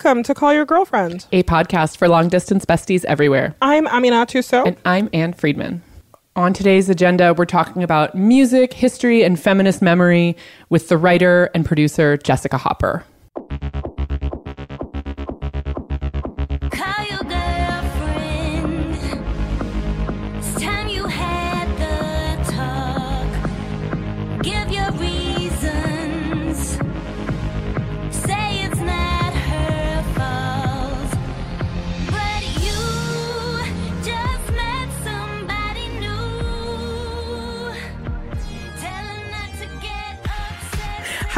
Welcome to Call Your Girlfriend. a podcast for long distance besties everywhere. I'm Aminatou Sow. And I'm Ann Friedman. On today's agenda, we're talking about music, history, and feminist memory with the writer and producer Jessica Hopper.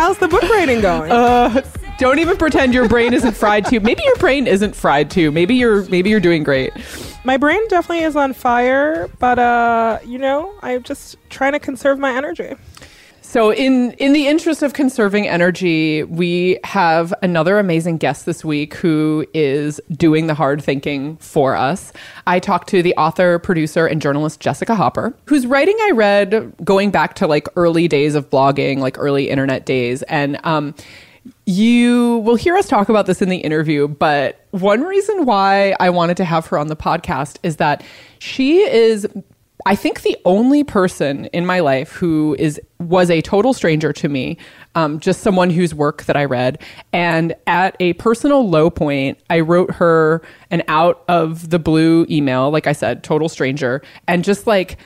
How's the book writing going? Uh, don't even pretend your brain isn't fried too. Maybe your brain isn't fried too. Maybe you're maybe you're doing great. My brain definitely is on fire, but uh, you know, I'm just trying to conserve my energy. So in in the interest of conserving energy, we have another amazing guest this week who is doing the hard thinking for us. I talked to the author, producer, and journalist Jessica Hopper, whose writing I read going back to like early days of blogging, like early internet days, and um, you will hear us talk about this in the interview, but one reason why I wanted to have her on the podcast is that she is I think the only person in my life who is was a total stranger to me, um, just someone whose work that I read, and at a personal low point, I wrote her an out of the blue email, like I said, total stranger, and just like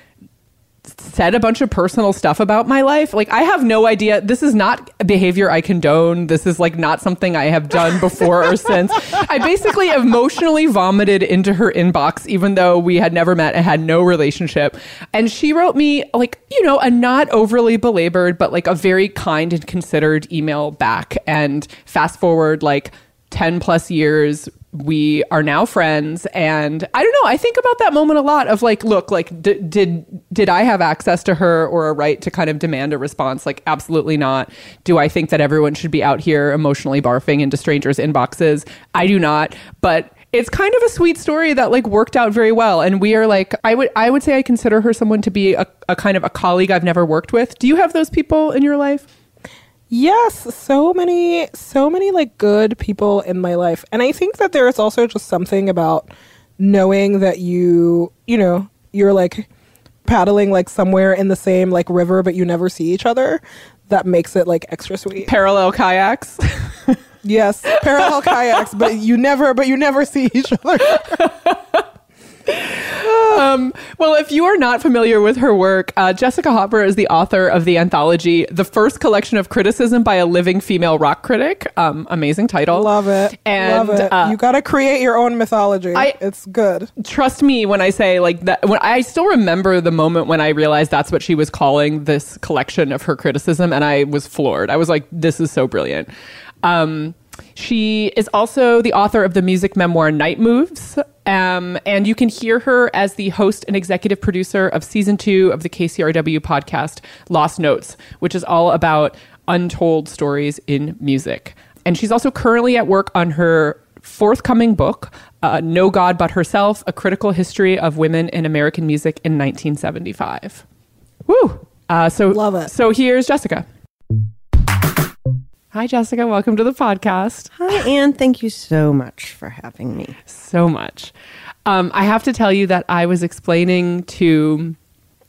said a bunch of personal stuff about my life. Like I have no idea. This is not behavior I condone. This is like not something I have done before or since. I basically emotionally vomited into her inbox even though we had never met and had no relationship. And she wrote me like, you know, a not overly belabored but like a very kind and considered email back. And fast forward like 10 plus years we are now friends. And i don't know i think about that moment a lot of like look like d- did did i have access to her or a right to kind of demand a response? Like absolutely not. Do i think that everyone should be out here emotionally barfing into strangers inboxes? I do not. But it's kind of a sweet story that like worked out very well. And we are like i would i would say i consider her someone to be a, a kind of a colleague i've never worked with. Do you have those people in your life Yes, so many, so many like good people in my life. And I think that there is also just something about knowing that you, you know, you're like paddling like somewhere in the same like river, but you never see each other. That makes it like extra sweet. parallel kayaks Yes, parallel kayaks, but you never, but you never see each other. Um, well, if you are not familiar with her work, uh, Jessica Hopper is the author of the anthology, The First Collection of Criticism by a Living Female Rock Critic. Um, amazing title. Love it. And, Love it. uh, you got to create your own mythology. I- it's good. Trust me when I say like that. When I still remember the moment when I realized that's what she was calling this collection of her criticism, and I was floored. I was like, "This is so brilliant." Um, she is also the author of the music memoir Night Moves. Um, and you can hear her as the host and executive producer of season two of the KCRW podcast Lost Notes, which is all about untold stories in music. And she's also currently at work on her forthcoming book, uh, No God But Herself A Critical History of Women in American Music in 1975. Woo! Uh, so, Love it. So here's Jessica. Hi, Jessica. Welcome to the podcast. Hi, Ann. Thank you so much for having me. so much. Um, I have to tell you that I was explaining to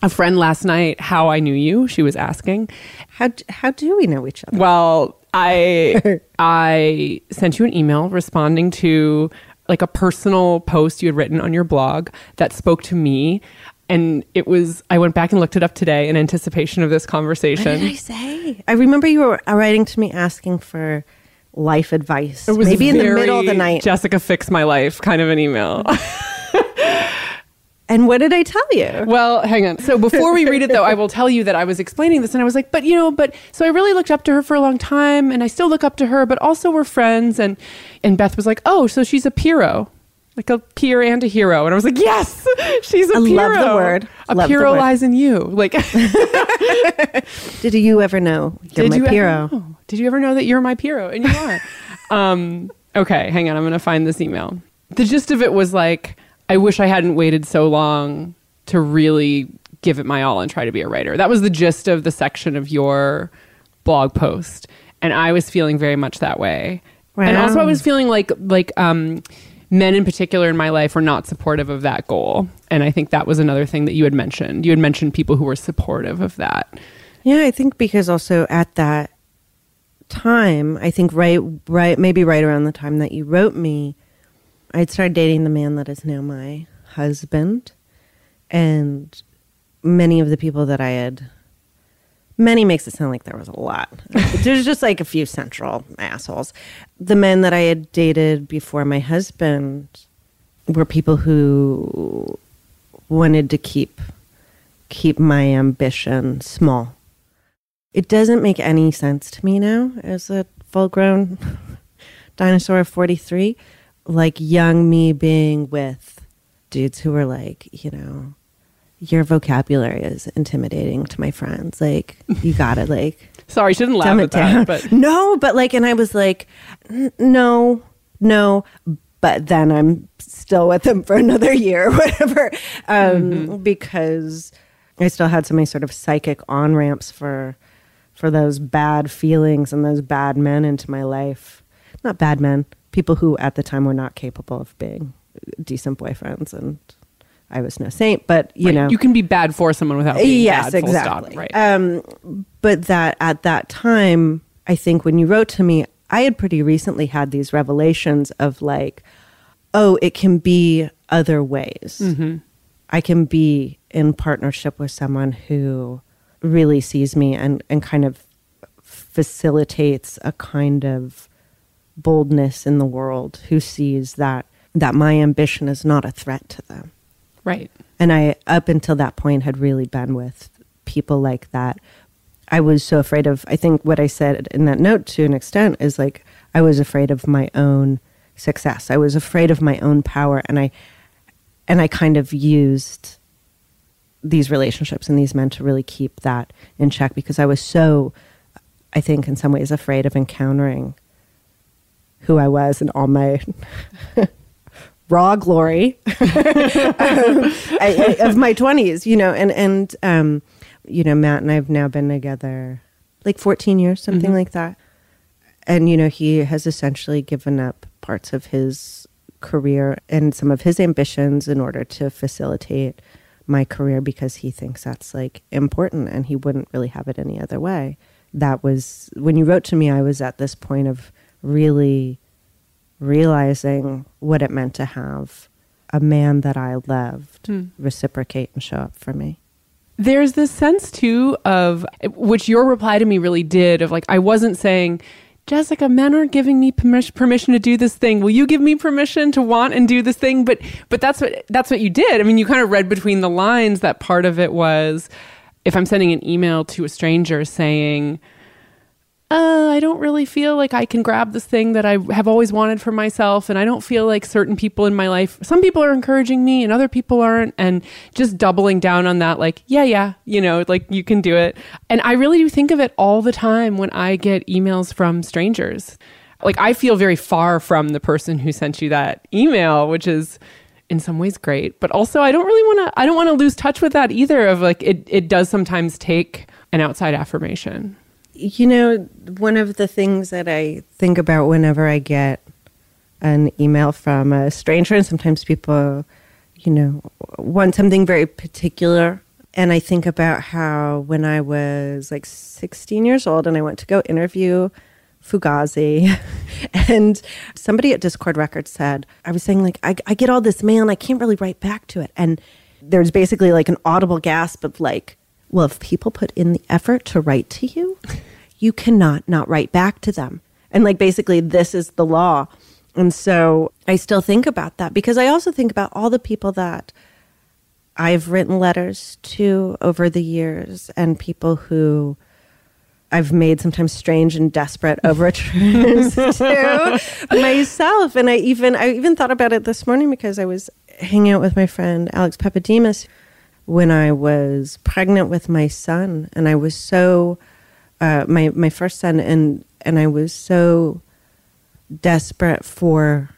a friend last night how I knew you. She was asking. How how do we know each other? Well, I I sent you an email responding to like a personal post you had written on your blog that spoke to me. And it was, I went back and looked it up today in anticipation of this conversation. What did I say? I remember you were writing to me asking for life advice. It was maybe in the middle of the night. Jessica, fix my life kind of an email. and what did I tell you? Well, hang on. So before we read it, though, I will tell you that I was explaining this and I was like, but you know, but so I really looked up to her for a long time and I still look up to her, but also we're friends. And, and Beth was like, oh, so she's a Piro, like a peer and a hero. And I was like, yes, she's a I Piro. love the word. A Love the lies in you. Like, Did you ever know you're did my you hero? Ever know? Did you ever know that you're my Piro? And you are. um, okay, hang on. I'm going to find this email. The gist of it was like, I wish I hadn't waited so long to really give it my all and try to be a writer. That was the gist of the section of your blog post. And I was feeling very much that way. And also, I was feeling like like um, men in particular in my life were not supportive of that goal, and I think that was another thing that you had mentioned. You had mentioned people who were supportive of that. Yeah, I think because also at that time, I think right, right, maybe right around the time that you wrote me, I'd started dating the man that is now my husband, and many of the people that I had, many makes it sound like there was a lot. There's just like a few central assholes. The men that I had dated before my husband were people who wanted to keep keep my ambition small. It doesn't make any sense to me now as a full grown dinosaur of 43. Like young me being with dudes who were like, you know, your vocabulary is intimidating to my friends. Like, you gotta, like, Sorry, shouldn't laugh at that, but no, but like, and I was like, no, no. But then I'm still with him for another year or whatever, um, because I still had so many sort of psychic on ramps for for those bad feelings and those bad men into my life. Not bad men, people who at the time were not capable of being decent boyfriends, and I was no saint. But you Right. know, you can be bad for someone without being yes, bad. exactly. Stop. Right. Um, but that at that time, I think when you wrote to me, I had pretty recently had these revelations of like, oh, it can be other ways. I can be in partnership with someone who really sees me and, and kind of facilitates a kind of boldness in the world who sees that that my ambition is not a threat to them. Right. And I, up until that point, had really been with people like that. I was so afraid of, I think what I said in that note to an extent is like, I was afraid of my own success. I was afraid of my own power. And I, and I kind of used these relationships and these men to really keep that in check because I was so, I think, in some ways afraid of encountering who I was and all my raw glory I, I, of my 20s, you know, and, and, um, you know, Matt and I have now been together like 14 years, something like that. And, you know, he has essentially given up parts of his career and some of his ambitions in order to facilitate my career because he thinks that's like important and he wouldn't really have it any other way. That was when you wrote to me, I was at this point of really realizing what it meant to have a man that I loved hmm. reciprocate and show up for me. There's this sense too of which your reply to me really did of like I wasn't saying Jessica, men aren't giving me permission permission to do this thing. Will you give me permission to want and do this thing? But but that's what that's what you did. I mean, you kind of read between the lines that part of it was if I'm sending an email to a stranger saying, uh, I don't really feel like I can grab this thing that I have always wanted for myself. And I don't feel like certain people in my life, some people are encouraging me and other people aren't. And just doubling down on that, like, yeah, yeah, you know, like you can do it. And I really do think of it all the time when I get emails from strangers. Like, I feel very far from the person who sent you that email, which is in some ways great. But also, I don't really want to, I don't want to lose touch with that either, of like, it, it does sometimes take an outside affirmation. You know, one of the things that I think about whenever I get an email from a stranger, and sometimes people, you know, want something very particular. And I think about how when I was like 16 years old and I went to go interview Fugazi, and somebody at Dischord Records said, I was saying, like, I, I get all this mail and I can't really write back to it. And there's basically like an audible gasp of like, well, if people put in the effort to write to you, you cannot not write back to them. And like basically, this is the law. And so I still think about that because I also think about all the people that I've written letters to over the years and people who I've made sometimes strange and desperate overtures to myself. And I even I even thought about it this morning because I was hanging out with my friend Alex Pappademas when I was pregnant with my son, and I was so uh, my my first son, and and I was so desperate for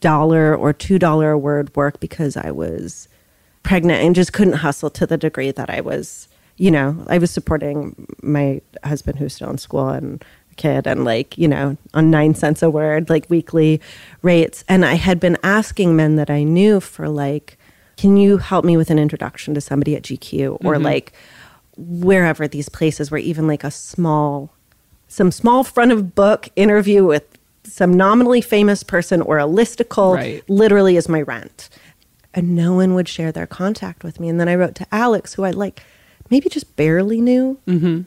dollar or two dollar a word work because I was pregnant and just couldn't hustle to the degree that I was. You know, I was supporting my husband who's still in school, and a kid and like, you know, on nine cents a word, like weekly rates. And I had been asking men that I knew for like, can you help me with an introduction to somebody at GQ or like wherever these places where even like a small, some small front of book interview with some nominally famous person or a listicle Right. literally is my rent. And no one would share their contact with me. And then I wrote to Alex, who I like maybe just barely knew. Mm-hmm.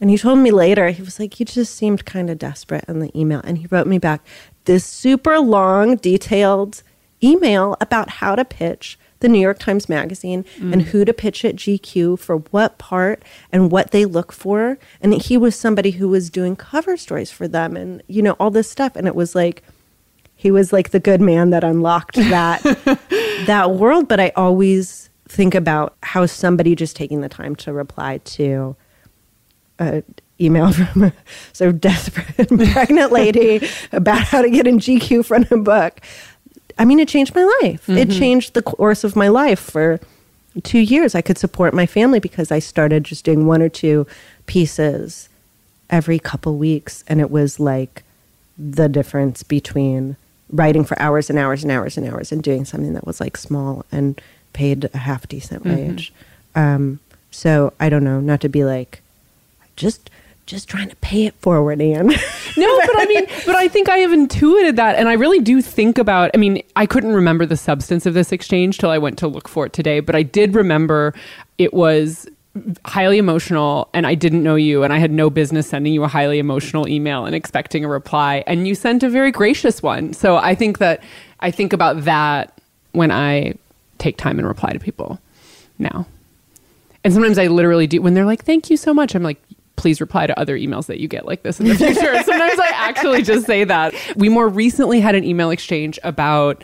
And he told me later, he was like, You just seemed kind of desperate in the email. And he wrote me back this super long, detailed email about how to pitch the New York Times Magazine and mm. who to pitch at GQ for what part and what they look for. And he was somebody who was doing cover stories for them and, you know, all this stuff. And it was like, he was like the good man that unlocked that that world but i always think about how somebody just taking the time to reply to an email from a so desperate pregnant lady about how to get in gq front of book i mean it changed my life. It changed the course of my life for two years. I could support my family because i started just doing one or two pieces every couple weeks and it was like the difference between writing for hours and hours and hours and hours and doing something that was like small and paid a half decent wage. Um, so I don't know, not to be like just just trying to pay it forward, Ann. No, but I mean, but I think I have intuited that, and I really do think about. I mean, I couldn't remember the substance of this exchange till I went to look for it today, but I did remember it was highly emotional, and I didn't know you, and I had no business sending you a highly emotional email and expecting a reply, and you sent a very gracious one. So I think that I think about that when I take time and reply to people now. And sometimes I literally do when they're like, "Thank you so much." I'm like, "Please reply to other emails that you get like this in the future." sometimes I actually just say that. We more recently had an email exchange about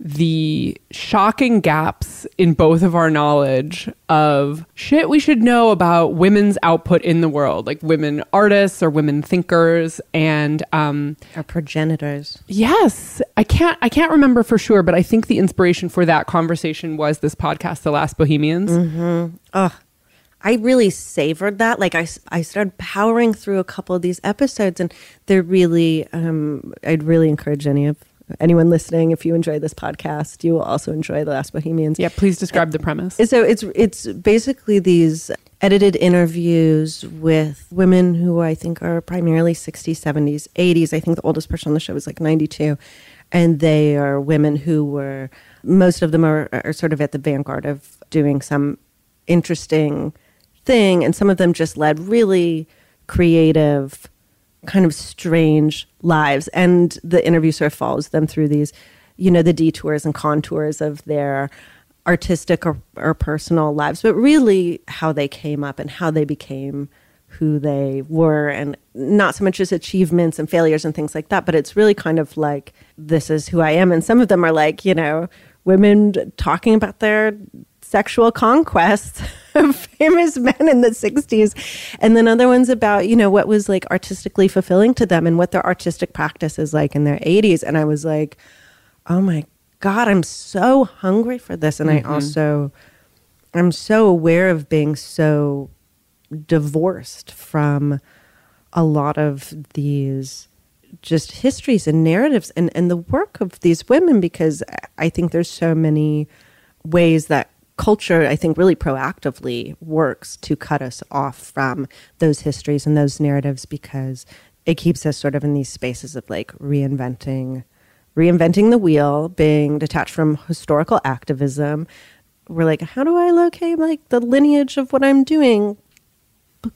the shocking gaps in both of our knowledge of shit we should know about women's output in the world, like women artists or women thinkers, and um, Our progenitors. Yes, I can't. I can't remember for sure, but I think the inspiration for that conversation was this podcast, "The Last Bohemians." Oh, I really savored that. Like I, I started powering through a couple of these episodes, and they're really. Um, I'd really encourage any of anyone listening, if you enjoy this podcast, you will also enjoy The Last Bohemians. Yeah, please describe the premise. So it's it's basically these edited interviews with women who I think are primarily 60s, 70s, 80s. I think the oldest person on the show is like 92. And they are women who were, most of them are, are sort of at the vanguard of doing some interesting thing. And some of them just led really creative, kind of strange lives. And the interview sort of follows them through these, you know, the detours and contours of their artistic or, or personal lives, but really how they came up and how they became who they were and not so much as achievements and failures and things like that, but it's really kind of like this is who I am. And some of them are like, you know, women talking about their sexual conquests of famous men in the 60s and then other ones about you know what was like artistically fulfilling to them and what their artistic practice is like in their 80s and i was like oh my god i'm so hungry for this. And i mm-hmm. also i'm so aware of being so divorced from a lot of these just histories and narratives and, and the work of these women because I think there's so many ways that culture, I think, really proactively works to cut us off from those histories and those narratives because it keeps us sort of in these spaces of like reinventing reinventing the wheel, being detached from historical activism. We're like, how do I locate like the lineage of what I'm doing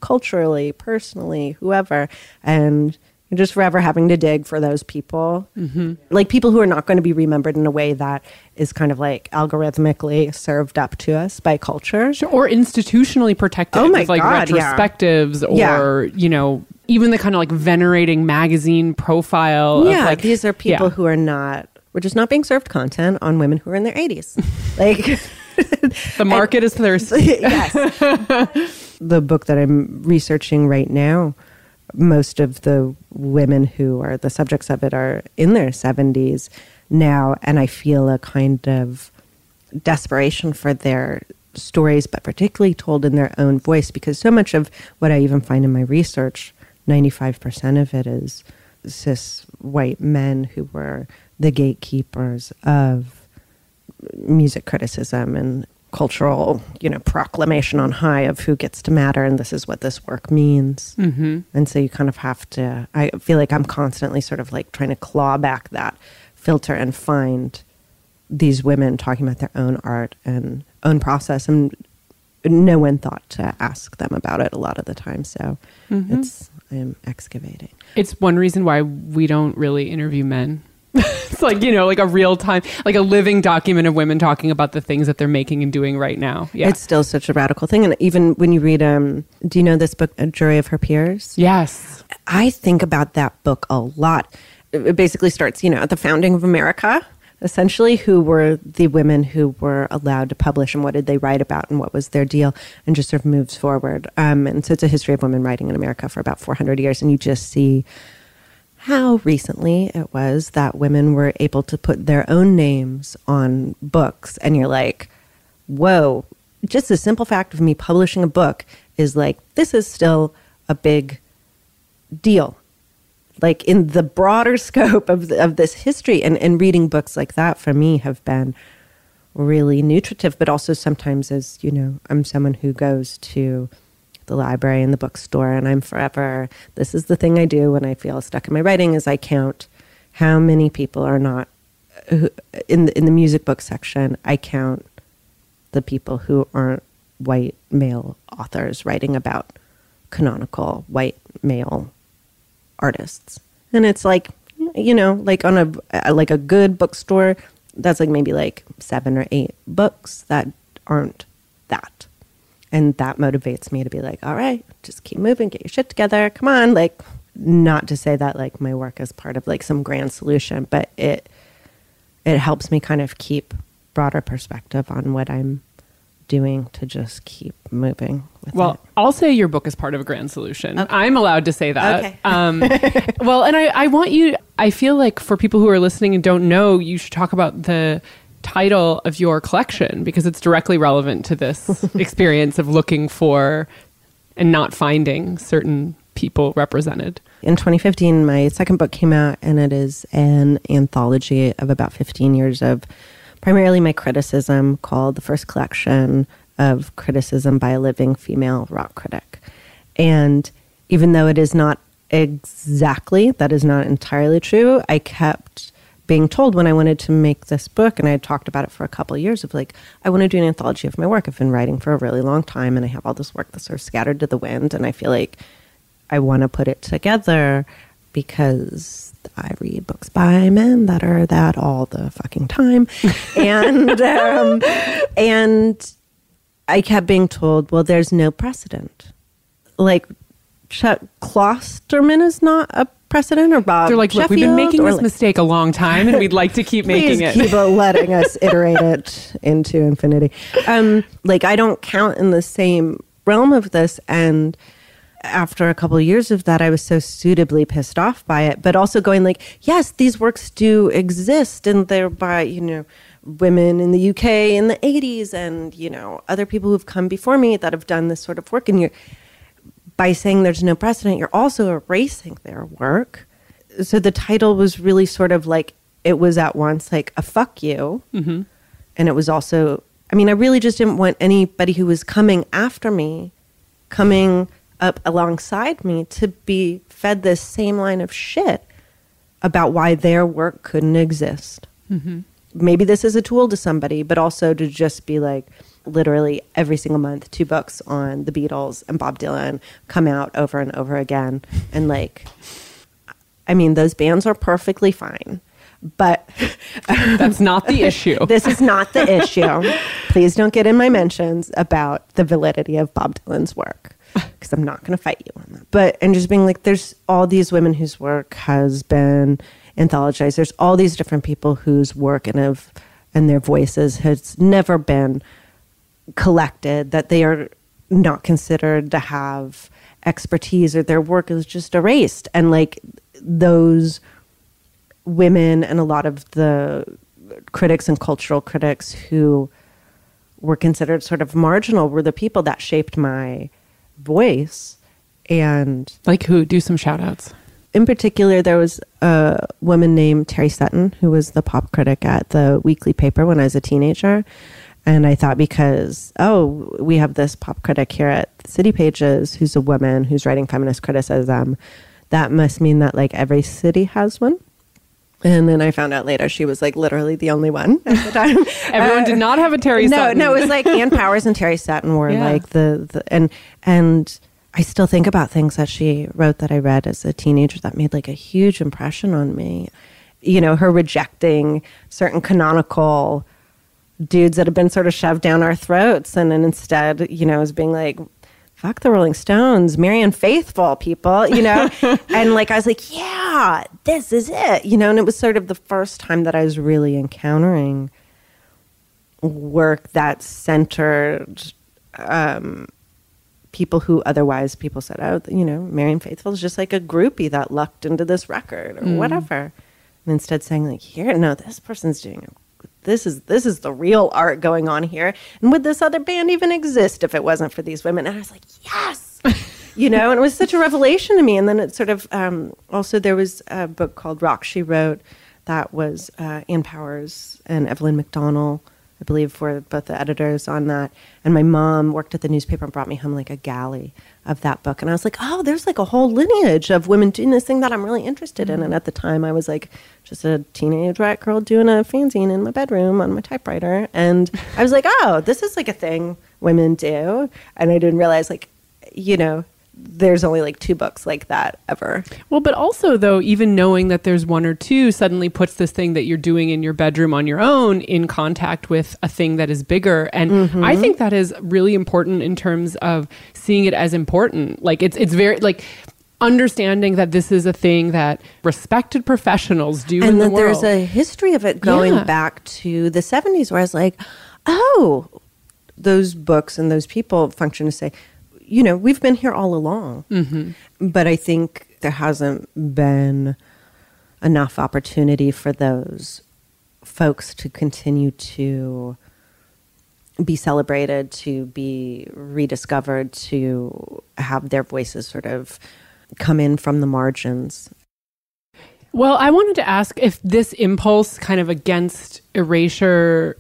culturally, personally, whoever, and you're just forever having to dig for those people, mm-hmm. like people who are not going to be remembered in a way that is kind of like algorithmically served up to us by culture. Sure, or institutionally protected Oh my with like God, retrospectives Yeah. or you know even the kind of like venerating magazine profile yeah, of like these are people yeah. who are not. We're just not being served content on women who are in their 80s. like, the market is thirsty yes. the book that I'm researching right now, most of the women who are the subjects of it are in their 70s now, and I feel a kind of desperation for their stories, but particularly told in their own voice, because so much of what I even find in my research 95% of it is cis white men who were the gatekeepers of music criticism and cultural, you know, proclamation on high of who gets to matter and this is what this work means. Mm-hmm. And so you kind of have to, I feel like I'm constantly sort of like trying to claw back that filter and find these women talking about their own art and own process and no one thought to ask them about it a lot of the time. So it's, I'm excavating. It's one reason why we don't really interview men. it's like, you know, like a real time, like a living document of women talking about the things that they're making and doing right now. Yeah. It's still such a radical thing. And even when you read, um, do you know this book, A Jury of Her Peers? yes. I think about that book a lot. It basically starts, you know, at the founding of America, essentially, who were the women who were allowed to publish and what did they write about and what was their deal, and just sort of moves forward. Um, and so it's a history of women writing in America for about 400 years. And you just see how recently it was that women were able to put their own names on books. And you're like, whoa, just the simple fact of me publishing a book is like, this is still a big deal. Like in the broader scope of, of this history, and, and reading books like that for me have been really nutritive, but also sometimes as, you know, I'm someone who goes to the library and the bookstore and I'm forever, this is the thing I do when I feel stuck in my writing is I count how many people are not who- in the, in the music book section, I count the people who aren't white male authors writing about canonical white male artists. And it's like, you know, like on a like a good bookstore, that's like maybe like seven or eight books that aren't that. And that motivates me to be like, all right, just keep moving, get your shit together. Come on. Like, not to say that like my work is part of like some grand solution, but it it helps me kind of keep broader perspective on what I'm doing to just keep moving with Well, it. I'll say your book is part of a grand solution. I'm allowed to say that. Okay. Um, well, and I, I want you, I feel like for people who are listening and don't know, you should talk about the title of your collection because it's directly relevant to this experience of looking for and not finding certain people represented. In 2015, my second book came out, and it is an anthology of about 15 years of primarily my criticism called The First Collection of Criticism by a Living Female Rock Critic. And even though it is not exactly, that is not entirely true, I kept being told when I wanted to make this book, and I had talked about it for a couple of years of like, I want to do an anthology of my work. I've been writing for a really long time, and I have all this work that's sort of scattered to the wind, and I feel like I want to put it together because I read books by men that are that all the fucking time, and um, and I kept being told, well, there's no precedent. Like Chuck Klosterman is not a precedent, or Bob. They're like, look, we've been making this like- mistake a long time and we'd like to keep making it. keep letting us iterate it into infinity. Um, like I don't count in the same realm of this, and after a couple of years of that, I was so suitably pissed off by it. But also going like, yes, these works do exist, and they're by you know women in the UK in the '80s, and you know other people who've come before me that have done this sort of work, and you're by saying there's no precedent, you're also erasing their work. So the title was really sort of like it was at once like a fuck you, mm-hmm. and it was also. I mean, I really just didn't want anybody who was coming after me, coming up alongside me, to be fed this same line of shit about why their work couldn't exist. Mm-hmm. Maybe this is a tool to somebody, but also to just be like, literally every single month, two books on the Beatles and Bob Dylan come out over and over again. And like, I mean, those bands are perfectly fine, but That's not the issue. this is not the issue. Please don't get in my mentions about the validity of Bob Dylan's work because I'm not going to fight you on that. But and just being like, there's all these women whose work has been anthologized. There's all these different people whose work and of and their voices has never been collected. That they are not considered to have expertise or their work is just erased. And like those women and a lot of the critics and cultural critics who were considered sort of marginal were the people that shaped my voice And Like who? Do some shout outs. in particular, there was a woman named Terri Sutton who was the pop critic at the weekly paper when I was a teenager. And I thought because, oh, we have this pop critic here at City Pages who's a woman who's writing feminist criticism, that must mean that like every city has one. And then I found out later she was like literally the only one at the time. Everyone Uh, did not have a Terri no, Sutton. no, it was like Ann Powers and Terri Sutton were Yeah. like the, the and and I still think about things that she wrote that I read as a teenager that made like a huge impression on me. You know, her rejecting certain canonical dudes that have been sort of shoved down our throats and then instead, you know, is being like fuck the Rolling Stones, Marianne Faithfull people, you know? and like I was like, yeah, this is it, you know? And it was sort of the first time that I was really encountering work that centered um, people who otherwise people said, oh, you know, Marianne Faithfull is just like a groupie that lucked into this record or whatever. And instead saying like, here, no, this person's doing this is this is the real art going on here. And would this other band even exist if it wasn't for these women? And I was like, yes. you know, and it was such a revelation to me. And then it sort of um, also there was a book called Rock She Wrote that was uh, Ann Powers and Evelyn McDonnell, I believe, were both the editors on that. And my mom worked at the newspaper and brought me home like a galley of that book. And I was like, oh, there's like a whole lineage of women doing this thing that I'm really interested in. And at the time, I was like just a teenage rat girl doing a fanzine in my bedroom on my typewriter. And I was like, oh, this is like a thing women do. And I didn't realize, like, you know, there's only like two books like that ever. Well, but also though, even knowing that there's one or two suddenly puts this thing that you're doing in your bedroom on your own in contact with a thing that is bigger. And I mm-hmm. think that is really important in terms of seeing it as important. Like it's it's very like understanding that this is a thing that respected professionals do in and the that there's a history of it going Yeah. back to the 70s where I was like, oh, those books and those people function to say, you know, we've been here all along. Mm-hmm. But I think there hasn't been enough opportunity for those folks to continue to be celebrated, to be rediscovered, to have their voices sort of come in from the margins. Well, I wanted to ask if this impulse kind of against erasure,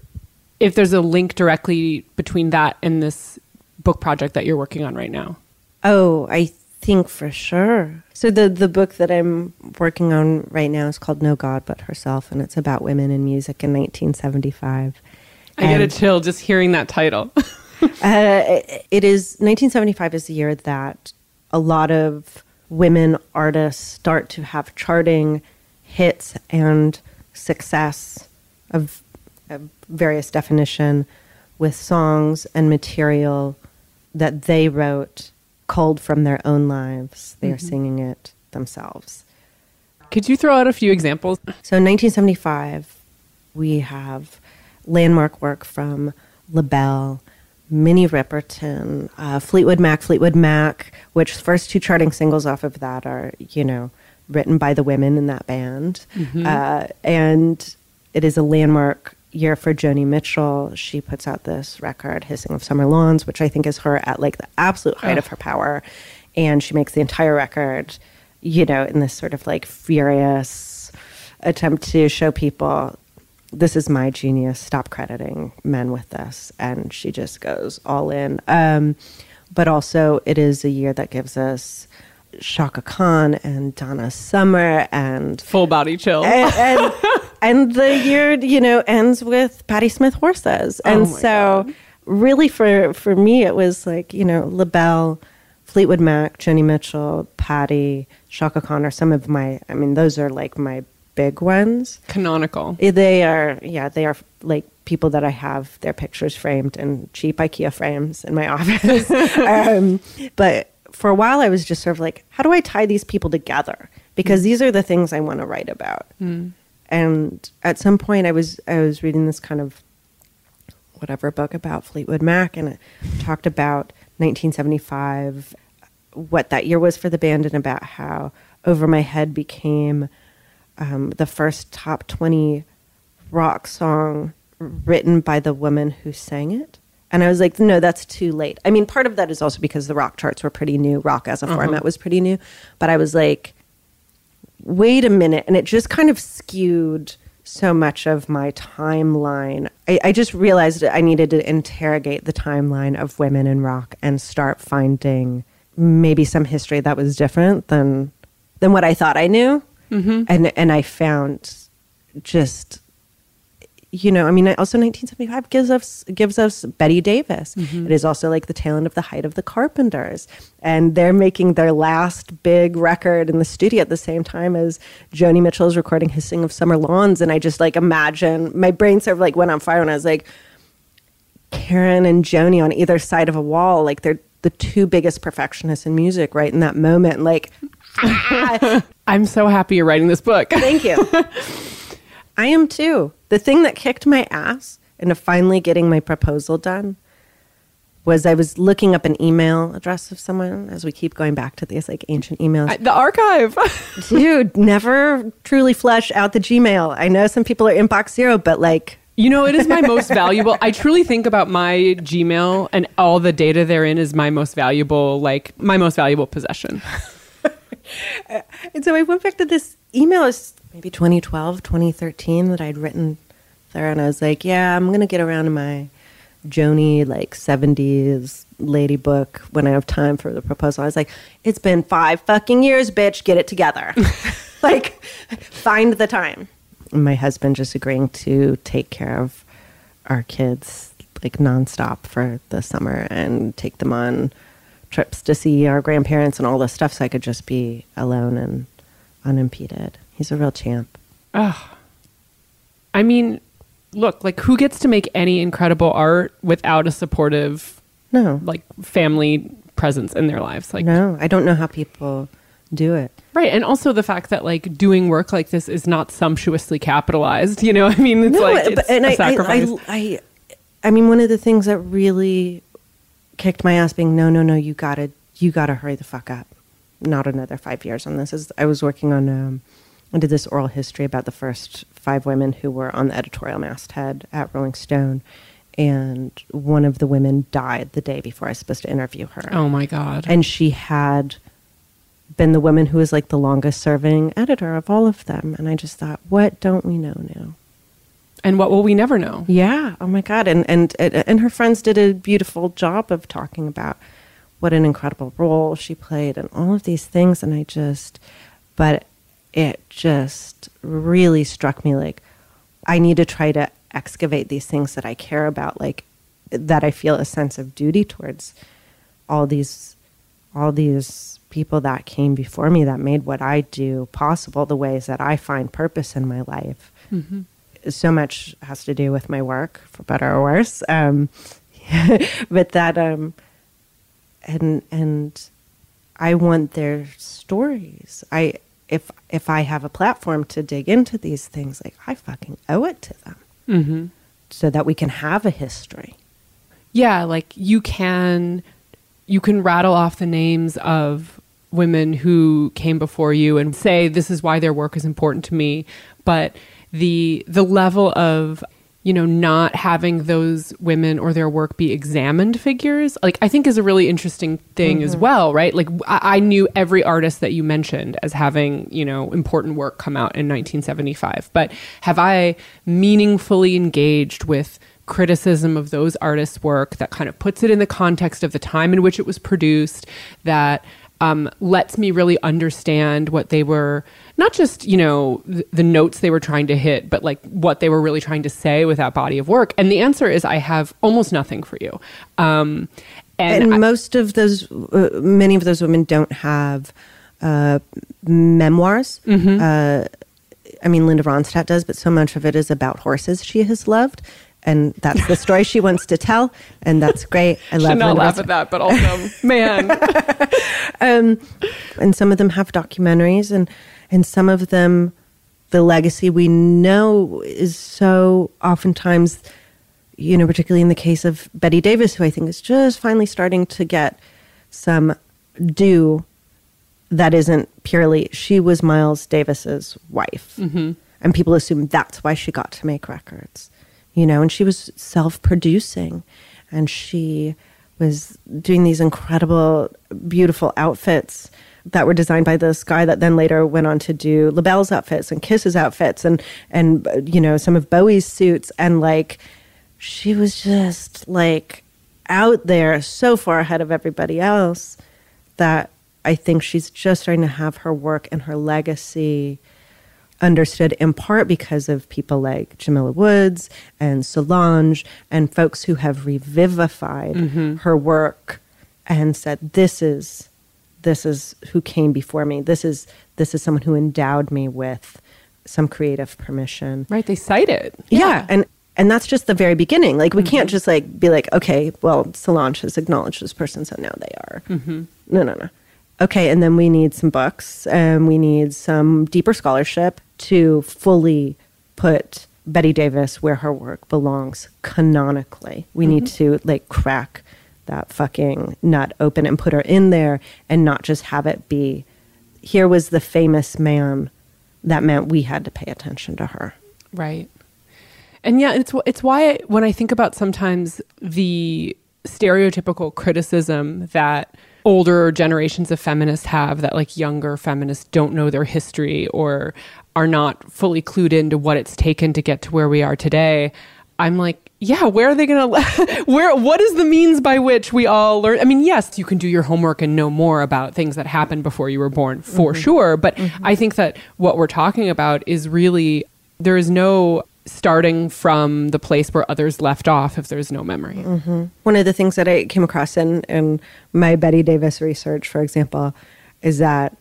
if there's a link directly between that and this book project that you're working on right now. Oh, I think for sure. So the the book that I'm working on right now is called No God But Herself, and it's about women in music in 1975. I get a chill just hearing that title. uh, it is 1975 is the year that a lot of women artists start to have charting hits and success of, of various definition with songs and material that they wrote culled from their own lives. They are singing it themselves. Could you throw out a few examples? So in 1975, we have landmark work from LaBelle, Minnie Riperton, uh, Fleetwood Mac, Fleetwood Mac, which first two charting singles off of that are, you know, written by the women in that band. Uh, and it is a landmark year for Joni Mitchell. She puts out this record, Hissing of Summer Lawns, which I think is her at like the absolute height of her power. And she makes the entire record, you know, in this sort of like furious attempt to show people this is my genius. Stop crediting men with this. And she just goes all in. Um, but also, it is a year that gives us Chaka Khan and Donna Summer and Full body chill. and, and, and the year you know ends with Patti Smith horses, and Oh so really for for me it was like you know LaBelle, Fleetwood Mac, Joni Mitchell, Patti, Chaka Khan are some of my. I mean, those are like my big ones. Canonical. Eh, They are yeah, they are like people that I have their pictures framed in cheap IKEA frames in my office. um, but for a while, I was just sort of like, how do I tie these people together? Because these are the things I want to write about. And at some point, I was I was reading this kind of whatever book about Fleetwood Mac, and it talked about 1975, what that year was for the band, and about how Over My Head became um, the first top 20 rock song written by the woman who sang it And I was like, no, that's too late. I mean, part of that is also because the rock charts were pretty new. Rock as a format was pretty new. But I was like, wait a minute. And it just kind of skewed so much of my timeline. I, I just realized I needed to interrogate the timeline of women in rock and start finding maybe some history that was different than than what I thought I knew. Mm-hmm. And and I found just you know, I mean, also 1975 gives us gives us Betty Davis. Mm-hmm. It is also like the tail end of the height of the Carpenters, and they're making their last big record in the studio at the same time as Joni Mitchell is recording "Hissing of Summer Lawns." And I just like imagine my brain sort of like went on fire when I was like, Karen and Joni on either side of a wall, like they're the two biggest perfectionists in music, right in that moment. Like, I'm so happy you're writing this book. Thank you. I am too. The thing that kicked my ass into finally getting my proposal done was I was looking up an email address of someone as we keep going back to these like ancient emails. the archive. Dude, never truly flesh out the Gmail. I know some people are inbox zero, but like, You know, it is my most valuable. I truly think about my Gmail and all the data therein is my most valuable, like my most valuable possession. and so I went back to this email, it's maybe 2012, 2013 that I'd written there. And I was like, yeah, I'm going to get around to my Joni like 70s lady book when I have time for the proposal. I was like, it's been five fucking years, bitch. Get it together. like, find the time. My husband just agreeing to take care of our kids like nonstop for the summer and take them on trips to see our grandparents and all this stuff so I could just be alone and unimpeded. He's a real champ. I mean, look, like who gets to make any incredible art without a supportive, No, like family presence in their lives? Like, no, I don't know how people do it. right. And also the fact that like doing work like this is not sumptuously capitalized. You know, I mean, it's like it's but, and I, sacrifice. I, I, I, I mean, one of the things that really kicked my ass being, no, no, no, you gotta, you gotta hurry the fuck up. Not another five years on this. Is I was working on, um, I did this oral history about the first five women who were on the editorial masthead at Rolling Stone, and one of the women died the day before I was supposed to interview her. oh my god. and she had been the woman who was like the longest serving editor of all of them and i just thought what don't we know now and what will we never know? yeah oh my god and and and her friends did a beautiful job of talking about what an incredible role she played and all of these things and i just but it just really struck me like i need to try to excavate these things that i care about like that i feel a sense of duty towards all these all these people that came before me that made what I do possible, the ways that I find purpose in my life. So much has to do with my work, for better or worse. Um, but that, um, and and I want their stories. I if if I have a platform to dig into these things, like I fucking owe it to them, mm-hmm. so that we can have a history. yeah like you can you can rattle off the names of women who came before you and say this is why their work is important to me but the the level of you know not having those women or their work be examined figures like i think is a really interesting thing as mm-hmm. well right? Like I, I knew every artist that you mentioned as having you know important work come out in 1975 but have i meaningfully engaged with criticism of those artists' work that kind of puts it in the context of the time in which it was produced, that um, lets me really understand what they were not just you know th- the notes they were trying to hit, but like what they were really trying to say with that body of work. And the answer is I have almost nothing for you. Um, and, and I- most of those, uh, many of those women don't have uh, memoirs. Mm-hmm. Uh, I mean, Linda Ronstadt does, but so much of it is about horses she has loved, and that's the story she wants to tell, and that's great. I love should not laugh at that, but also, man, um, and some of them have documentaries and and some of them the legacy we know is so oftentimes you know particularly in the case of Betty Davis who I think is just finally starting to get some due that isn't purely she was Miles Davis's wife. Mm-hmm. And people assume that's why she got to make records you know and she was self-producing. And she was doing these incredible, beautiful outfits that were designed by this guy that then later went on to do LaBelle's outfits and Kiss's outfits and and you know some of Bowie's suits. And like she was just like out there so far ahead of everybody else that I think she's just starting to have her work and her legacy understood in part because of people like Jamila Woods and Solange and folks who have revivified mm-hmm. her work and said this is this is who came before me. This is this is someone who endowed me with some creative permission. Right. They cite it. yeah. and and that's just the very beginning. Like we can't mm-hmm. just like be like okay well solange has acknowledged this person so now they are. Mm-hmm. No no no okay and then we need some books and we need some deeper scholarship to fully put betty davis where her work belongs canonically. We need mm-hmm. to like crack that fucking nut open and put her in there and not just have it be here was the famous man that meant we had to pay attention to her. Right. And yeah, it's it's why when I think about sometimes the stereotypical criticism that older generations of feminists have that like younger feminists don't know their history or are not fully clued into what it's taken to get to where we are today. I'm like, yeah, where are they going to where what is the means by which we all learn? I mean, yes, you can do your homework and know more about things that happened before you were born for mm-hmm. sure, but mm-hmm. I think that what we're talking about is really there is no starting from the place where others left off if there's no memory. One of the things that I came across in, in my Betty Davis research, for example, is that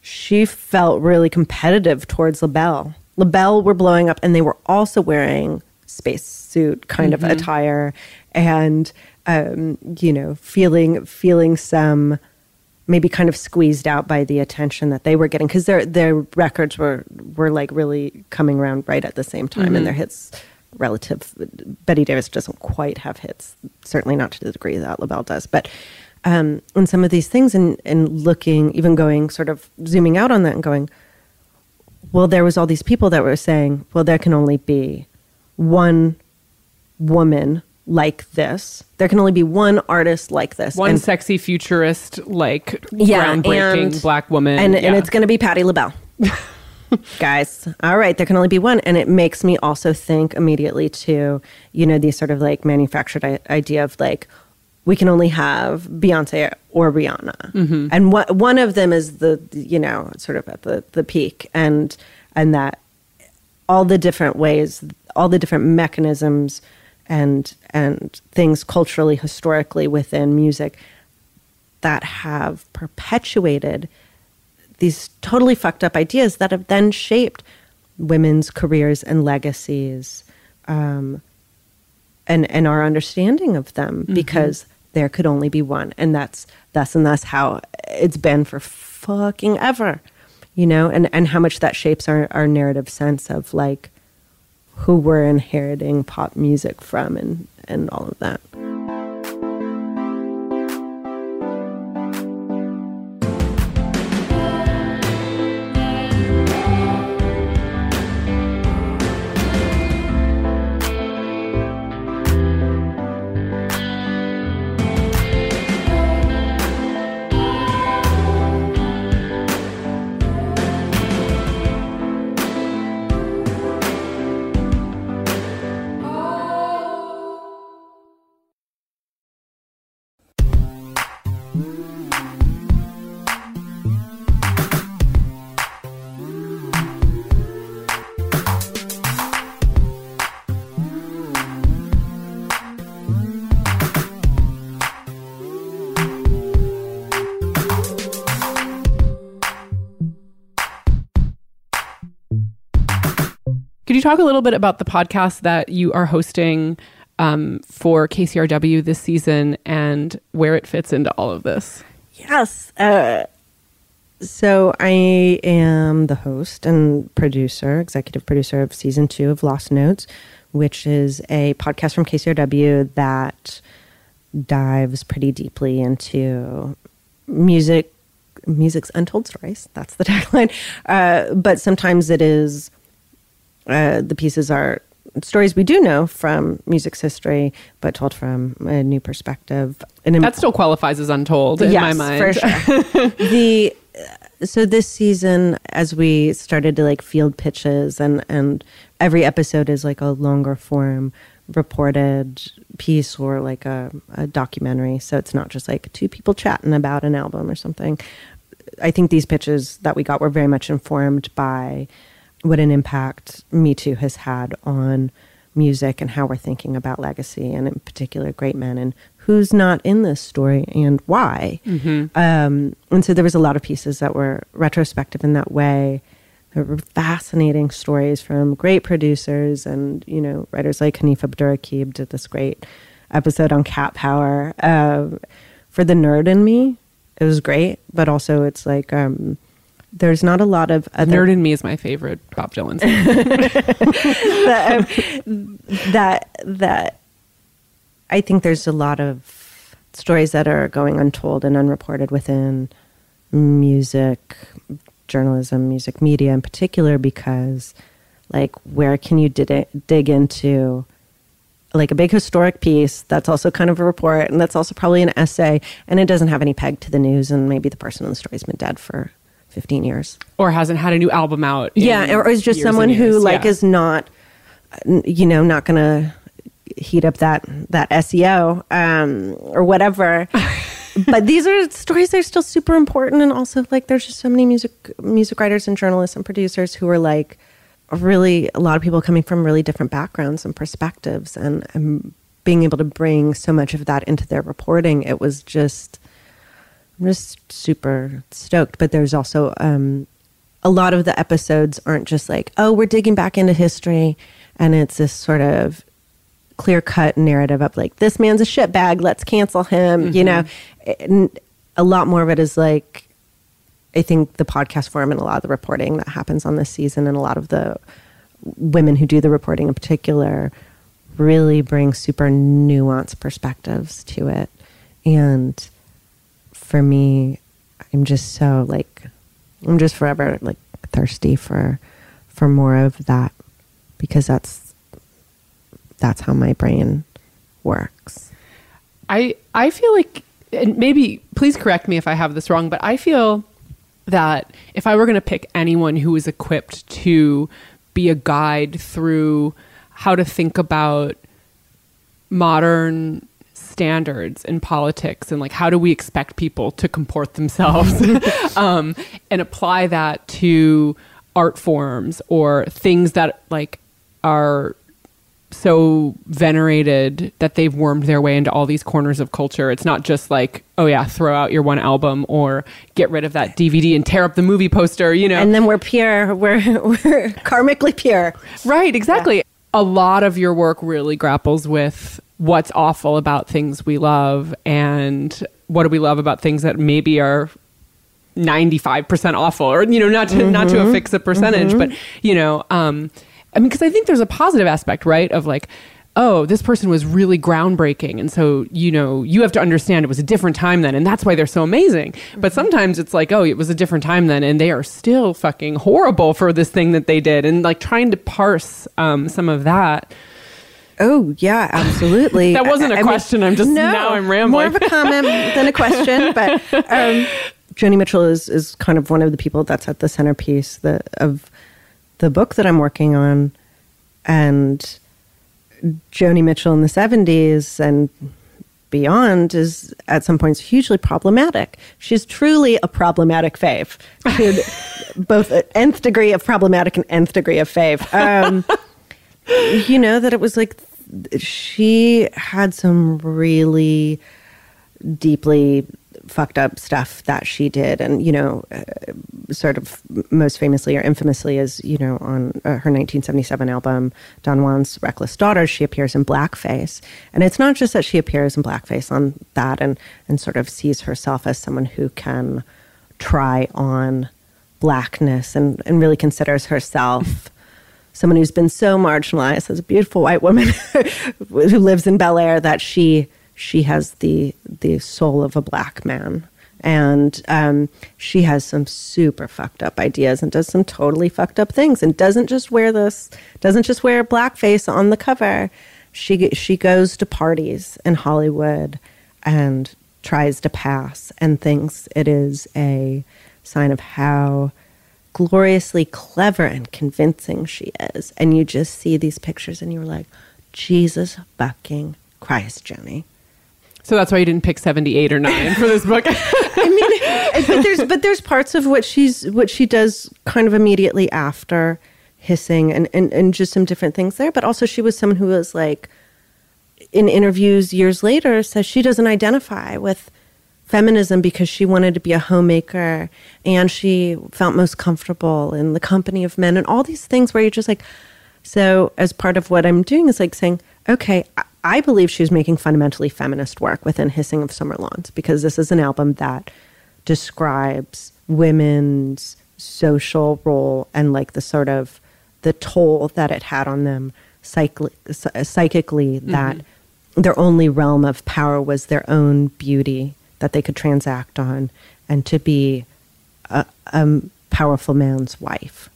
she felt really competitive towards LaBelle. LaBelle were blowing up and they were also wearing spacesuit kind of attire and, um, you know, feeling, feeling some maybe kind of squeezed out by the attention that they were getting because their their records were were like really coming around right at the same time and their hits relative Betty Davis doesn't quite have hits certainly not to the degree that LaBelle does but um and some of these things and and looking even going sort of zooming out on that and going well there was all these people that were saying well there can only be one woman like this. There can only be one artist like this. One And- sexy futurist, like Yeah, groundbreaking and- black woman, and and it's going to be Patti LaBelle. Guys, all right, there can only be one, and it makes me also think immediately to you know these sort of like manufactured I- idea of like we can only have Beyonce or Rihanna, mm-hmm. and what one of them is the you know sort of at the the peak, and and that all the different ways, all the different mechanisms and and things culturally, historically within music that have perpetuated these totally fucked up ideas that have then shaped women's careers and legacies um, and and our understanding of them because there could only be one. And that's thus and thus how it's been for fucking ever you know? And and how much that shapes our, our narrative sense of like who we're inheriting pop music from and and all of that you talk a little bit about the podcast that you are hosting um, for KCRW this season and where it fits into all of this? Yes. Uh, so I am the host and producer, executive producer of season two of Lost Notes, which is a podcast from KCRW that dives pretty deeply into music, music's untold stories. That's the tagline. Uh, but sometimes it is uh, the pieces are stories we do know from music's history, but told from a new perspective. And That still qualifies as untold in my Yes, mind. for sure. the so this season, as we started to like field pitches, and and every episode is like a longer form reported piece or like a, a documentary. So it's not just like two people chatting about an album or something. I think these pitches that we got were very much informed by what an impact Me Too has had on music and how we're thinking about legacy, and in particular, great men, and who's not in this story and why. Um, and so there was a lot of pieces that were retrospective in that way. There were fascinating stories from great producers and you know writers like Hanif Abdurraqib did this great episode on cat power. Uh, for the nerd in me, it was great, but also it's like um, there's not a lot of other Nerd in Me is my favorite Bob Dylan song. that, um, that that I think there's a lot of stories that are going untold and unreported within music journalism, music media in particular, because like where can you dig, dig into like a big historic piece that's also kind of a report and that's also probably an essay and it doesn't have any peg to the news and maybe the person in the story's been dead for 15 years or hasn't had a new album out. yeah or is just someone who like Yeah. is not you know not gonna heat up that that seo um or whatever but these are stories that are still super important and also like there's just so many music music writers and journalists and producers who are like really a lot of people coming from really different backgrounds and perspectives and, and being able to bring so much of that into their reporting it was just I'm just super stoked. But there's also um, a lot of the episodes aren't just like, oh, we're digging back into history, and it's this sort of clear cut narrative of like, this man's a shitbag, let's cancel him. You know, and a lot more of it is like, I think the podcast forum and a lot of the reporting that happens on this season, and a lot of the women who do the reporting in particular, really bring super nuanced perspectives to it, and for me i'm just so like i'm just forever like thirsty for for more of that because that's that's how my brain works. I I feel like and maybe please correct me if I have this wrong, but I feel that if I were going to pick anyone who is equipped to be a guide through how to think about modern standards in politics and like how do we expect people to comport themselves um, and apply that to art forms or things that like are so venerated that they've wormed their way into all these corners of culture. It's not just like, oh yeah, throw out your one album or get rid of that DVD and tear up the movie poster, you know. and then we're pure we're we're karmically pure right, exactly. A lot of your work really grapples with what's awful about things we love and what do we love about things that maybe are 95% awful or you know not to not to affix a percentage but you know um i mean because i think there's a positive aspect right of like oh this person was really groundbreaking and so you know you have to understand it was a different time then and that's why they're so amazing. But sometimes it's like oh it was a different time then and they are still fucking horrible for this thing that they did and like trying to parse um some of that Oh yeah, absolutely. That wasn't a a question, I'm just- now I'm rambling. More of a comment than a question, but um, Joni Mitchell is is kind of one of the people that's at the centerpiece the, of the book that I'm working on, and Joni Mitchell in the '70s and beyond is at some points hugely problematic. She's truly a problematic fave. Both an nth degree of problematic and nth degree of fave. Um, you know that it was like she had some really deeply fucked up stuff that she did. And you know uh, sort of most famously or infamously is you know on uh, her 1977 album don juan's reckless daughter she appears in blackface. And it's not just that she appears in blackface on that and and sort of sees herself as someone who can try on blackness and and really considers herself someone who's been so marginalized as a beautiful white woman who lives in Bel Air that she she has the the soul of a black man And um, she has some super fucked up ideas and does some totally fucked up things and doesn't just wear this, doesn't just wear blackface on the cover. She, she goes to parties in Hollywood and tries to pass and thinks it is a sign of how gloriously clever and convincing she is. And you just see these pictures and you're like, Jesus fucking Christ, Joni. So that's why you didn't pick 78 or 9 for this book. I mean, but there's but there's parts of what she's what she does kind of immediately after hissing and, and, and just some different things there. But also she was someone who was like in interviews years later says she doesn't identify with feminism because she wanted to be a homemaker and she felt most comfortable in the company of men and all these things where you're just like so as part of what i'm doing is like saying okay I- i believe she was making fundamentally feminist work within hissing of summer lawns because this is an album that describes women's social role and like the sort of the toll that it had on them psych- psychically that mm-hmm. their only realm of power was their own beauty that they could transact on and to be a, a powerful man's wife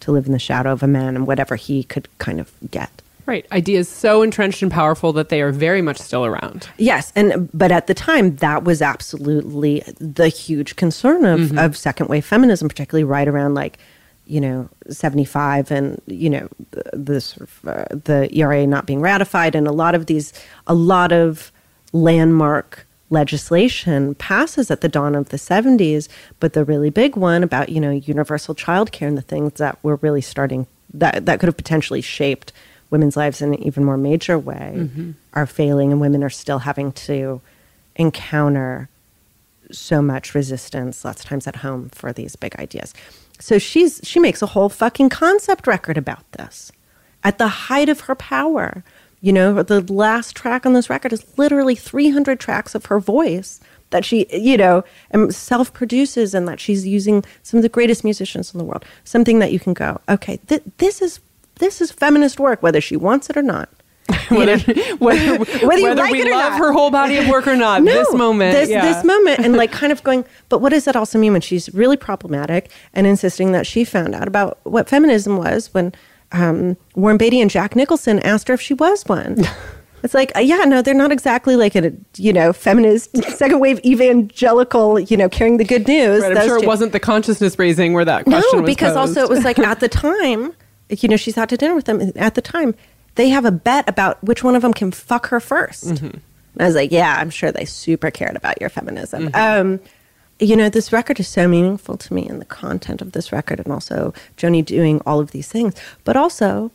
to live in the shadow of a man and whatever he could kind of get right. Ideas so entrenched and powerful that they are very much still around. Yes, and but at the time that was absolutely the huge concern of, of second wave feminism, particularly right around like you know seventy five and you know the, the sort uh, the ERA not being ratified and a lot of these a lot of landmark legislation passes at the dawn of the 70s but the really big one about you know universal childcare and the things that were really starting that that could have potentially shaped women's lives in an even more major way mm-hmm. are failing and women are still having to encounter so much resistance lots of times at home for these big ideas. So she's she makes a whole fucking concept record about this. At the height of her power you know the last track on this record is literally 300 tracks of her voice that she you know um, and self produces and that she's using some of the greatest musicians in the world something that you can go okay th- this is this is feminist work whether she wants it or not Whether, whether, Whether you like we love not. her whole body of work or not, this moment. this, yeah. this moment, and like kind of going, but what does that also mean when she's really problematic and insisting that she found out about what feminism was when um, Warren Beatty and Jack Nicholson asked her if she was one? It's like, uh, yeah, no, they're not exactly like a, you know, feminist, second wave evangelical, you know, carrying the good news. Right, I'm sure it wasn't the consciousness raising where that question no, was because also it was like at the time, you know, she's out to dinner with them. At the time, they have a bet about which one of them can fuck her 1st Mm-hmm. I was like, yeah, I'm sure they super cared about your feminism. Mm-hmm. Um, you know, this record is so meaningful to me and the content of this record, and also Joni doing all of these things. But also,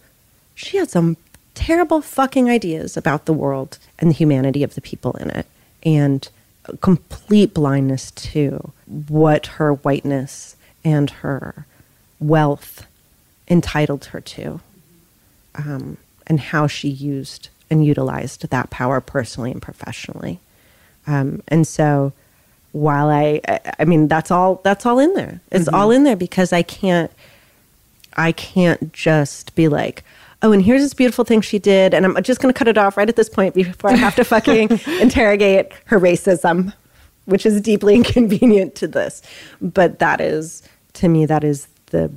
she had some terrible fucking ideas about the world and the humanity of the people in it, and complete blindness to what her whiteness and her wealth entitled her to, um, and how she used and utilized that power personally and professionally. Um, and so, while I, I, mean, that's all that's all in there. It's mm-hmm. all in there because I can't, I can't just be like, oh, and here's this beautiful thing she did, and I'm just going to cut it off right at this point before I have to fucking interrogate her racism, which is deeply inconvenient to this. But that is, to me, that is the.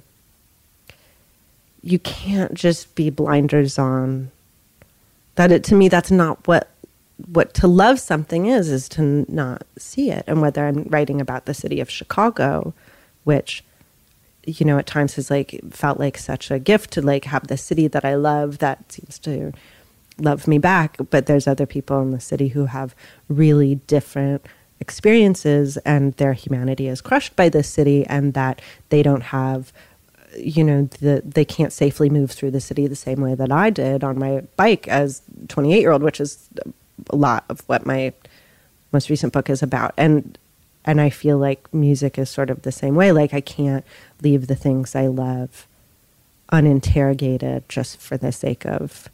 You can't just be blinders on. That it to me, that's not what what to love something is is to not see it. And whether i'm writing about the city of chicago which you know at times has like felt like such a gift to like have the city that i love that seems to love me back. But there's other people in the city who have really different experiences and their humanity is crushed by this city and that they don't have you know the, they can't safely move through the city the same way that i did on my bike as 28 year old which is a lot of what my most recent book is about and and i feel like music is sort of the same way like i can't leave the things i love uninterrogated just for the sake of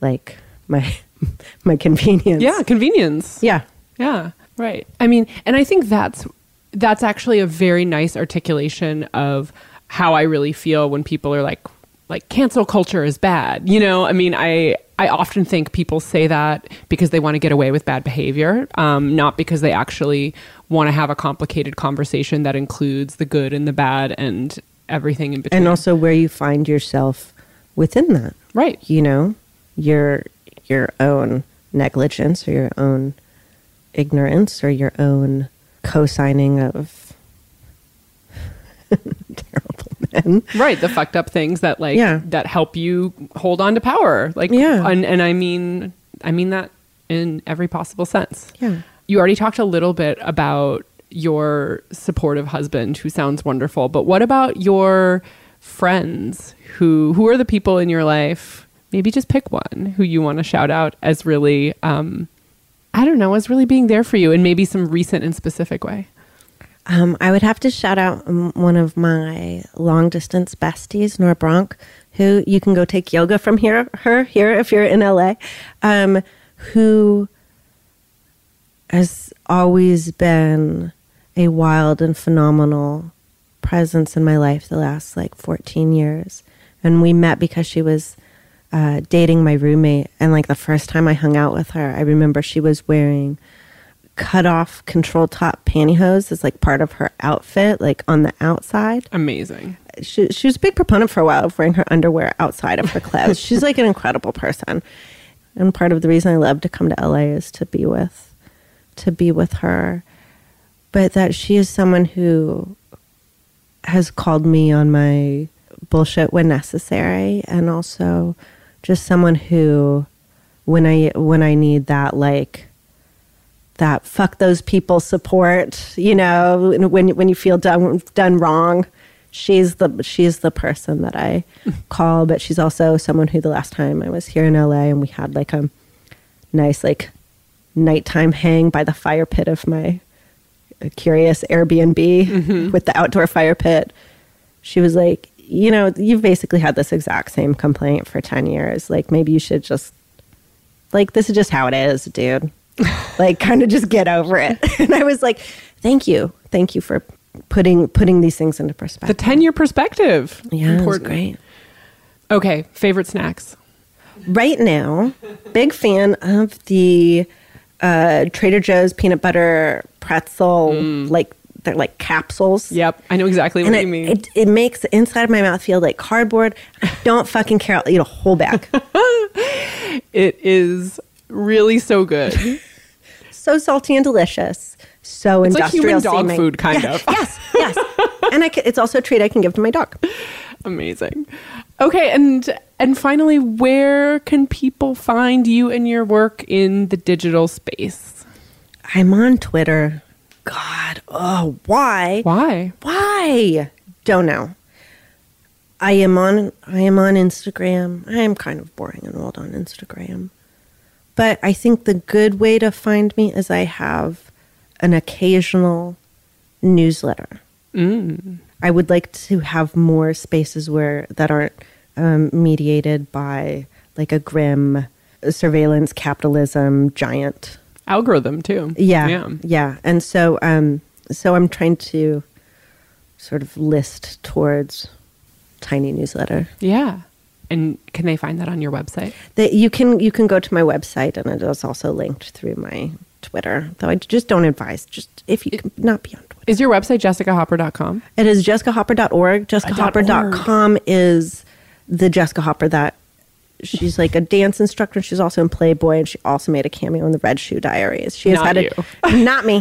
like my my convenience yeah, convenience. yeah Yeah, right. I mean, and I think that's that's actually a very nice articulation of how I really feel when people are like like cancel culture is bad. You know, I mean, I I often think people say that because they want to get away with bad behavior, um, not because they actually want to have a complicated conversation that includes the good and the bad and everything in between. and also where you find yourself within that. right. You know, your your own negligence or your own ignorance or your own co-signing of terrible men. right the fucked up things that like Yeah. that help you hold on to power like Yeah. and, and i mean i mean that in every possible sense Yeah. you already talked a little bit about your supportive husband who sounds wonderful but what about your friends who who are the people in your life maybe just pick one who you want to shout out as really um i don't know as really being there for you in maybe some recent and specific way Um, I would have to shout out um, one of my long distance besties, Nora Bronk, who you can go take yoga from here, her here if you're in LA, um, who has always been a wild and phenomenal presence in my life the last like 14 years. And we met because she was uh, dating my roommate. And like the first time I hung out with her, I remember she was wearing cut off control top pantyhose as like part of her outfit, like on the outside. amazing She, she was a big proponent for a while of wearing her underwear outside of her clothes. She's like an incredible person. And part of the reason I love to come to LA is to be with to be with her. But that she is someone who has called me on my bullshit when necessary and also just someone who when I when I need that like that fuck those people support, you know, when when you feel done done wrong, she's the she's the person that I call, but she's also someone who the last time I was here in LA and we had like a nice like nighttime hang by the fire pit of my curious Airbnb mm-hmm. with the outdoor fire pit. She was like, you know, you've basically had this exact same complaint for 10 years. Like maybe you should just like this is just how it is, dude. Like kind of just get over it. and I was like, thank you. Thank you for putting putting these things into perspective. the perspective. 10 year perspective yeah, important great. okay favorite snacks Right now, big fan of the uh, Trader Joe's peanut butter pretzel like they're like capsules. Yep, I know exactly what And it, you mean. it, it makes the inside of my mouth feel like cardboard. I don't fucking care. I'll eat a whole bag. it is really so good. so salty and delicious. So It's like industrial human dog seeming. food, kind Yeah, of. Yes, yes. and I can, it's also a treat I can give to my dog. Amazing. Okay, and and finally, where can people find you and your work in the digital space? I'm on Twitter. God, oh, why? Why? Why? Don't know. I am on I am on Instagram. I am kind of boring and old on Instagram. But I think the good way to find me is I have an occasional newsletter. I would like to have more spaces where that aren't um, mediated by like a grim surveillance capitalism giant Algorithm too. yeah, Yeah. yeah, And so, um, so I'm trying to sort of list towards tiny newsletter. Yeah. And can they find that on your website? That you can you can go to my website, and it is also linked through my Twitter. Though I just don't advise. Just if you can not be on Twitter. Is your website jessicahopper.com? It is jessicahopper.org. Jessicahopper.com uh, is the Jessica Hopper that she's like a dance instructor. She's also in Playboy, and she also made a cameo in the Red Shoe Diaries. She has Not had you. a not me,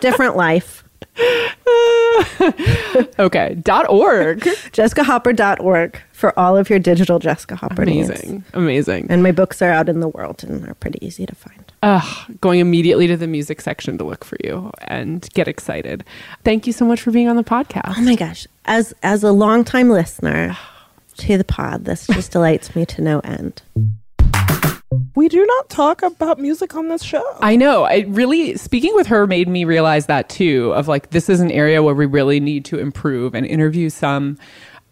different life. Okay. Dot org. JessicaHopper.org for all of your digital Jessica Hopper needs. Amazing. Amazing. And my books are out in the world and are pretty easy to find. Ugh, going immediately to the music section to look for you and get excited. Thank you so much for being on the podcast. Oh my gosh. As as a longtime listener to the pod, this just delights me to no end. We do not talk about music on this show. I know. I really speaking with her made me realize that too. Of like, this is an area where we really need to improve and interview some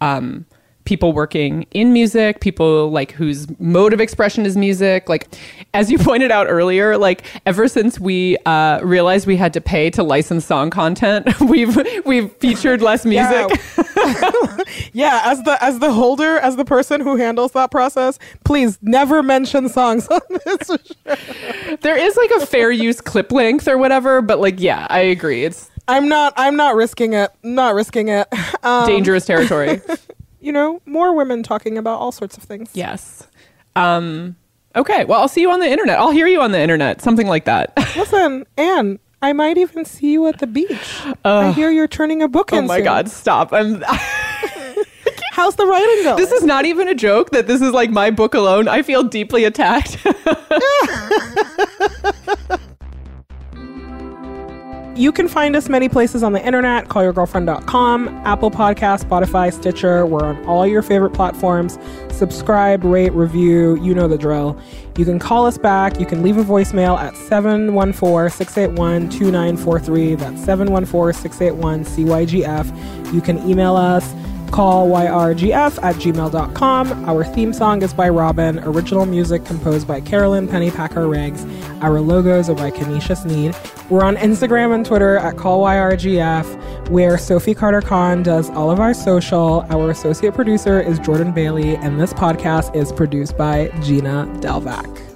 um, people working in music, people like whose mode of expression is music. Like, as you pointed out earlier, like ever since we uh, realized we had to pay to license song content, we've we've featured less music. yeah, as the as the holder, as the person who handles that process, please never mention songs on this. there is like a fair use clip length or whatever, but like, yeah, I agree. It's I'm not I'm not risking it. Not risking it. Um, dangerous territory. you know, more women talking about all sorts of things. yes. Um, okay. Well, I'll see you on the internet. I'll hear you on the internet. Something like that. Listen, Anne, I might even see you at the beach. I hear you're turning a book oh my soon. God! Stop. I'm. How's the writing going? This is not even a joke that this is like my book alone. I feel deeply attacked. You can find us many places on the internet, callyourgirlfriend.com, Apple Podcast, Spotify, Stitcher. We're on all your favorite platforms. Subscribe, rate, review, you know the drill. You can call us back. You can leave a voicemail at 714-681-2943. That's 714-681-CYGF. You can email us callyrgf at gmail.com. Our theme song is by Robyn. Original music composed by Carolyn Pennypacker Riggs. Our logos are by Kenesha Sneed. We're on Instagram and Twitter at callyrgf, where Sophie Carter Kahn does all of our social. Our associate producer is Jordan Bailey, and this podcast is produced by Gina Delvac.